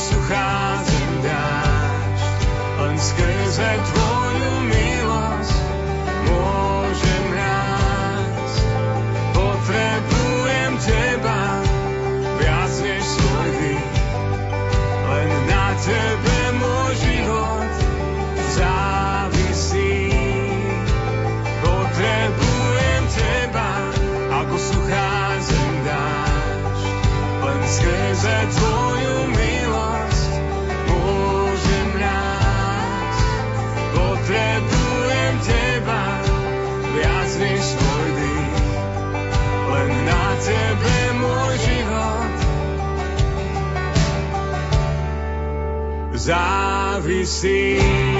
suchá see.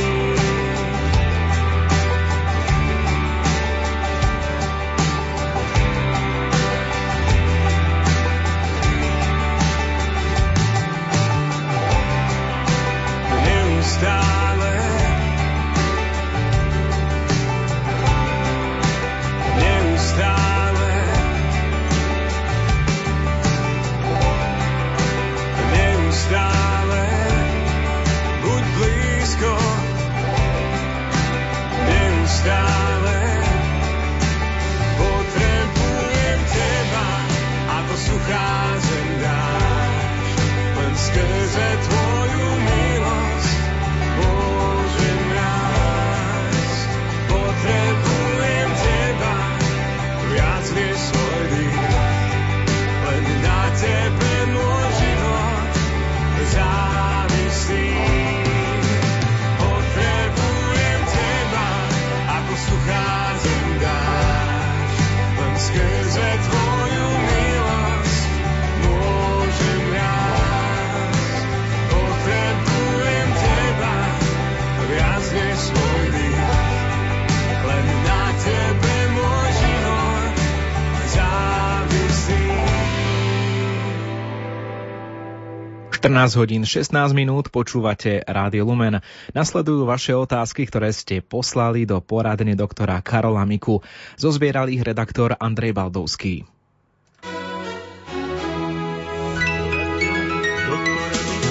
14 hodín 16 minút počúvate Rádio Lumen. Nasledujú vaše otázky, ktoré ste poslali do poradne doktora Karola Miku. Zozbieral ich redaktor Andrej Baldovský.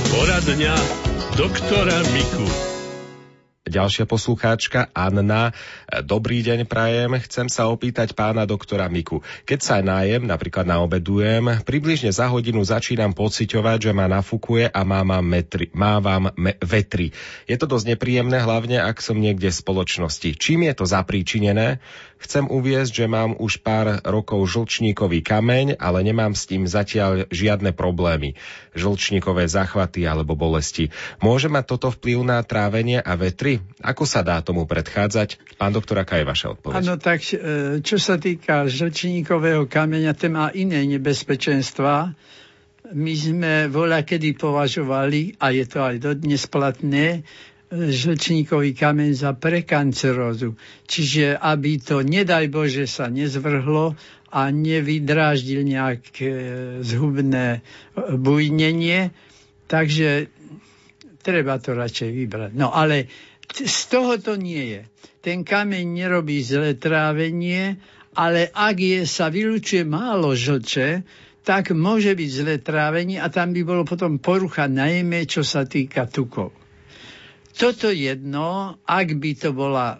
Poradňa doktora Miku. Ďalšia poslucháčka Anna. Dobrý deň, prajem. Chcem sa opýtať pána doktora Miku. Keď sa nájem, napríklad naobedujem, približne za hodinu začínam pociťovať, že ma nafúkuje a mávam, metri, mávam me, vetri. Je to dosť nepríjemné, hlavne ak som niekde v spoločnosti. Čím je to zapríčinené? Chcem uviezť, že mám už pár rokov žlčníkový kameň, ale nemám s tým zatiaľ žiadne problémy. Žlčníkové záchvaty alebo bolesti. Môže mať toto vplyv na trávenie a vetry? Ako sa dá tomu predchádzať? Pán doktor, aká je vaša odpoveď? Áno, tak e, čo sa týka žlčníkového kameňa, ten má iné nebezpečenstva. My sme voľa kedy považovali, a je to aj dodnes platné, žlčníkový kameň za prekancerózu. Čiže aby to, nedaj Bože, sa nezvrhlo a nevydráždil nejaké zhubné e, bujnenie, takže treba to radšej vybrať. No ale z toho to nie je. Ten kameň nerobí zlé trávenie, ale ak je, sa vylučuje málo žlče, tak môže byť zlé trávenie a tam by bolo potom porucha najmä, čo sa týka tukov. Toto jedno, ak by to bola e,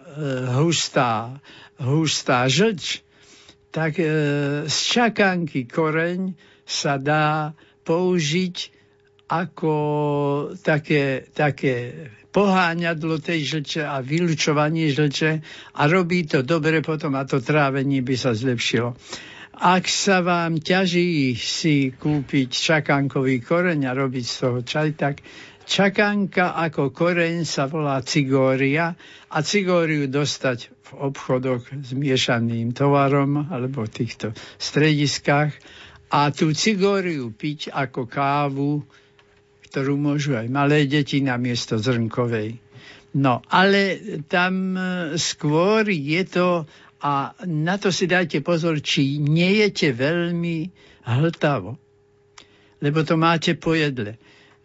hustá, hustá žlč, tak e, z čakanky koreň sa dá použiť ako také, také poháňadlo tej žlče a vylučovanie žlče a robí to dobre potom a to trávenie by sa zlepšilo. Ak sa vám ťaží si kúpiť čakankový koreň a robiť z toho čaj, tak čakanka ako koreň sa volá cigória a cigóriu dostať v obchodoch s miešaným tovarom alebo v týchto strediskách a tú cigóriu piť ako kávu ktorú môžu aj malé deti na miesto zrnkovej. No, ale tam e, skôr je to, a na to si dajte pozor, či nejete veľmi hltavo, lebo to máte po jedle.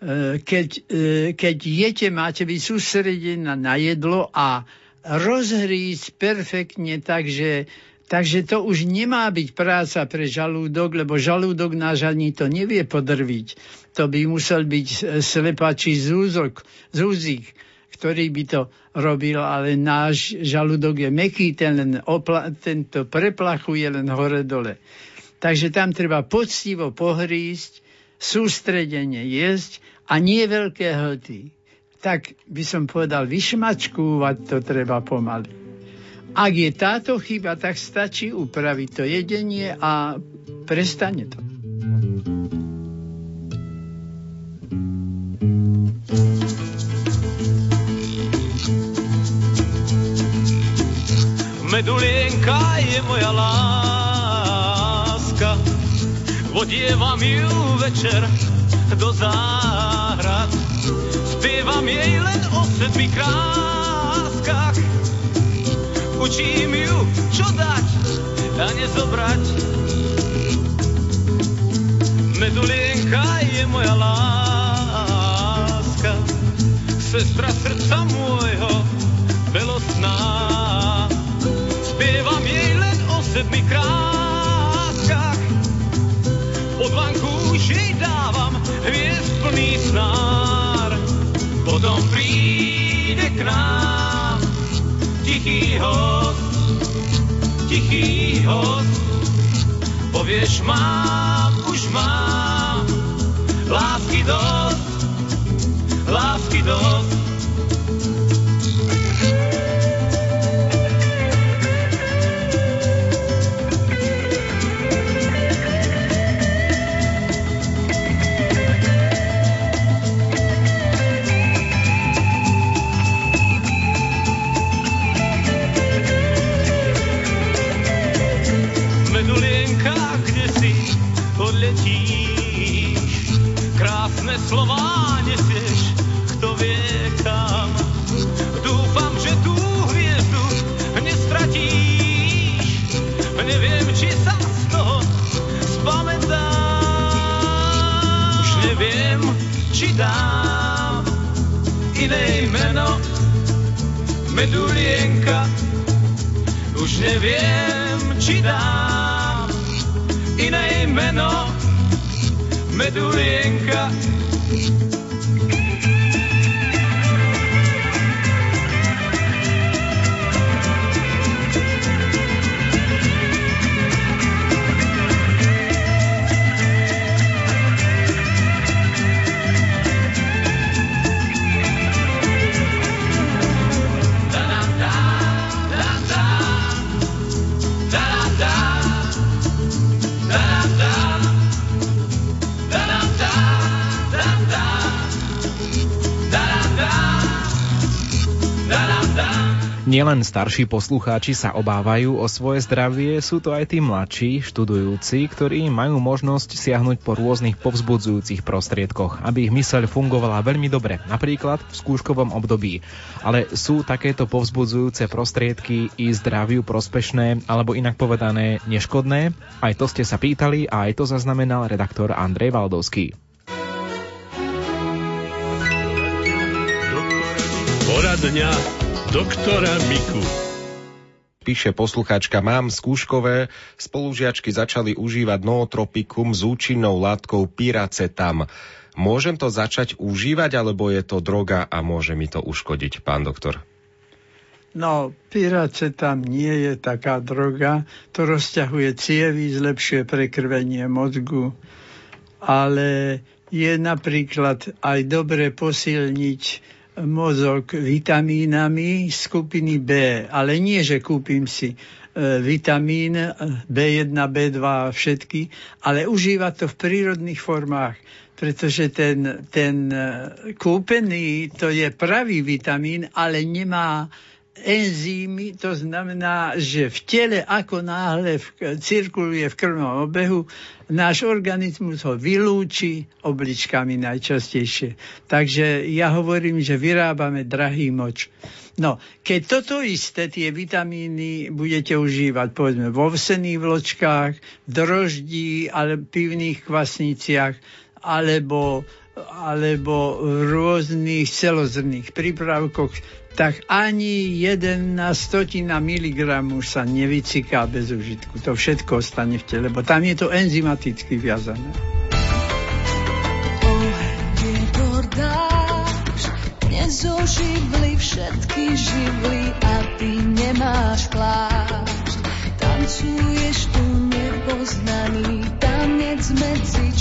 E, keď, e, keď jete, máte byť sústredená na jedlo a rozhrísť perfektne tak, že Takže to už nemá byť práca pre žalúdok, lebo žalúdok náš ani to nevie podrviť. To by musel byť slepačí zúzok, zúzik, ktorý by to robil, ale náš žalúdok je meký, ten, len opla, ten to preplachuje len hore-dole. Takže tam treba poctivo pohrísť, sústredenie jesť a nie veľké hlty. Tak by som povedal, vyšmačkúvať to treba pomaly. Ak je táto chyba, tak stačí upraviť to jedenie a prestane to. Medulienka je moja láska, vodievam ju večer do záhrad. Spievam jej len o sedmi kráskach, Učím ju, čo dať a nezobrať. Medulienka je moja láska, sestra host. Povieš, mám, dám iné meno, medulienka. Už neviem, či dám iné meno, medulienka. Nielen starší poslucháči sa obávajú o svoje zdravie, sú to aj tí mladší, študujúci, ktorí majú možnosť siahnuť po rôznych povzbudzujúcich prostriedkoch, aby ich myseľ fungovala veľmi dobre, napríklad v skúškovom období. Ale sú takéto povzbudzujúce prostriedky i zdraviu prospešné, alebo inak povedané neškodné? Aj to ste sa pýtali a aj to zaznamenal redaktor Andrej Valdovský. Poradňa doktora Miku. Píše poslucháčka, mám skúškové, spolužiačky začali užívať nootropikum s účinnou látkou piracetam. Môžem to začať užívať, alebo je to droga a môže mi to uškodiť, pán doktor? No, piracetam nie je taká droga, to rozťahuje cievy, zlepšuje prekrvenie mozgu, ale je napríklad aj dobre posilniť mozog vitamínami skupiny B, ale nie, že kúpim si e, vitamín B1, B2 a všetky, ale užívať to v prírodných formách, pretože ten, ten e, kúpený, to je pravý vitamín, ale nemá enzymy, to znamená, že v tele ako náhle v, cirkuluje v krvnom obehu, náš organizmus ho vylúči obličkami najčastejšie. Takže ja hovorím, že vyrábame drahý moč. No, keď toto isté, tie vitamíny budete užívať, povedzme, vo vsených vločkách, droždí, ale pivných kvasniciach, alebo alebo v rôznych celozrných prípravkoch, tak ani jedna stotina miligramu sa nevyciká bez užitku. To všetko ostane v tele, lebo tam je to enzymaticky viazané. Nezoživli všetky živly a ty nemáš plášť. Tancuješ tu nepoznaný tanec medzi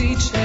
each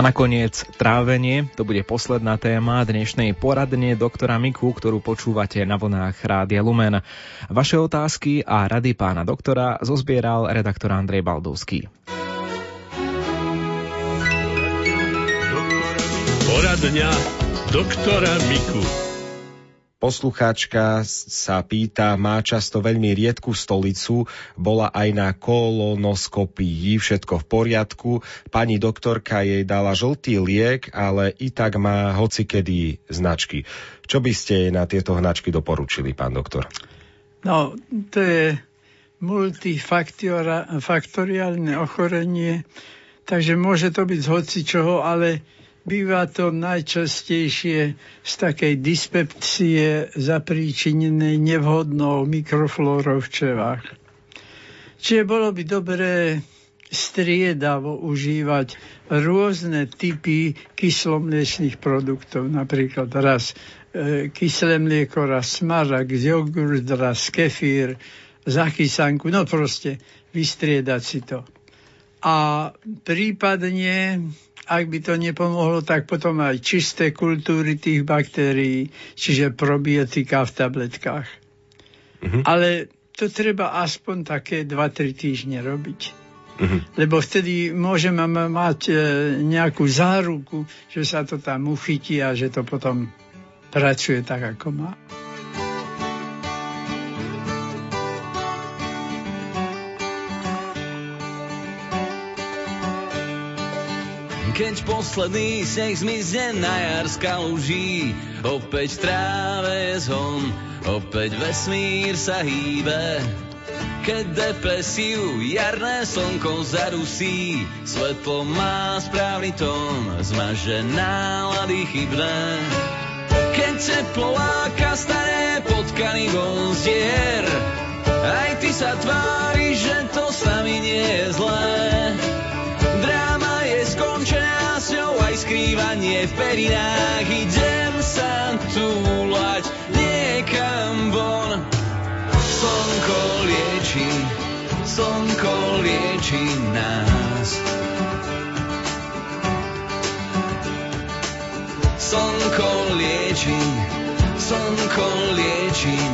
A nakoniec trávenie, to bude posledná téma dnešnej poradne doktora Miku, ktorú počúvate na vlnách Rádia Lumen. Vaše otázky a rady pána doktora zozbieral redaktor Andrej Baldovský. Poradňa doktora Miku. Poslucháčka sa pýta, má často veľmi riedku stolicu, bola aj na kolonoskopii, všetko v poriadku. Pani doktorka jej dala žltý liek, ale i tak má hocikedy značky. Čo by ste jej na tieto hnačky doporučili, pán doktor? No, to je multifaktoriálne ochorenie, takže môže to byť z hocičoho, ale Býva to najčastejšie z takej dyspepsie zapríčinenej nevhodnou mikroflórou v čevách. Čiže bolo by dobré striedavo užívať rôzne typy kyslomliečných produktov, napríklad raz e, kyslé mlieko, raz smarak, jogurt, raz kefír, zachysanku, no proste vystriedať si to. A prípadne ak by to nepomohlo, tak potom aj čisté kultúry tých baktérií, čiže probiotika v tabletkách. Mm-hmm. Ale to treba aspoň také 2-3 týždne robiť. Mm-hmm. Lebo vtedy môžeme mať e, nejakú záruku, že sa to tam uchytí a že to potom pracuje tak, ako má. Keď posledný sneh zmizne na jar z kaluží, opäť tráve je zhon, opäť vesmír sa hýbe. Keď depresiu jarné slnko zarusí, svetlo má správny tón, zmaže nálady chybné. Keď teplo láka staré potkany von zdier, aj ty sa tvári, skrývanie v perinách. Idem sa túlať niekam von. Slnko lieči, slnko lieči nás. Slnko lieči, slnko lieči.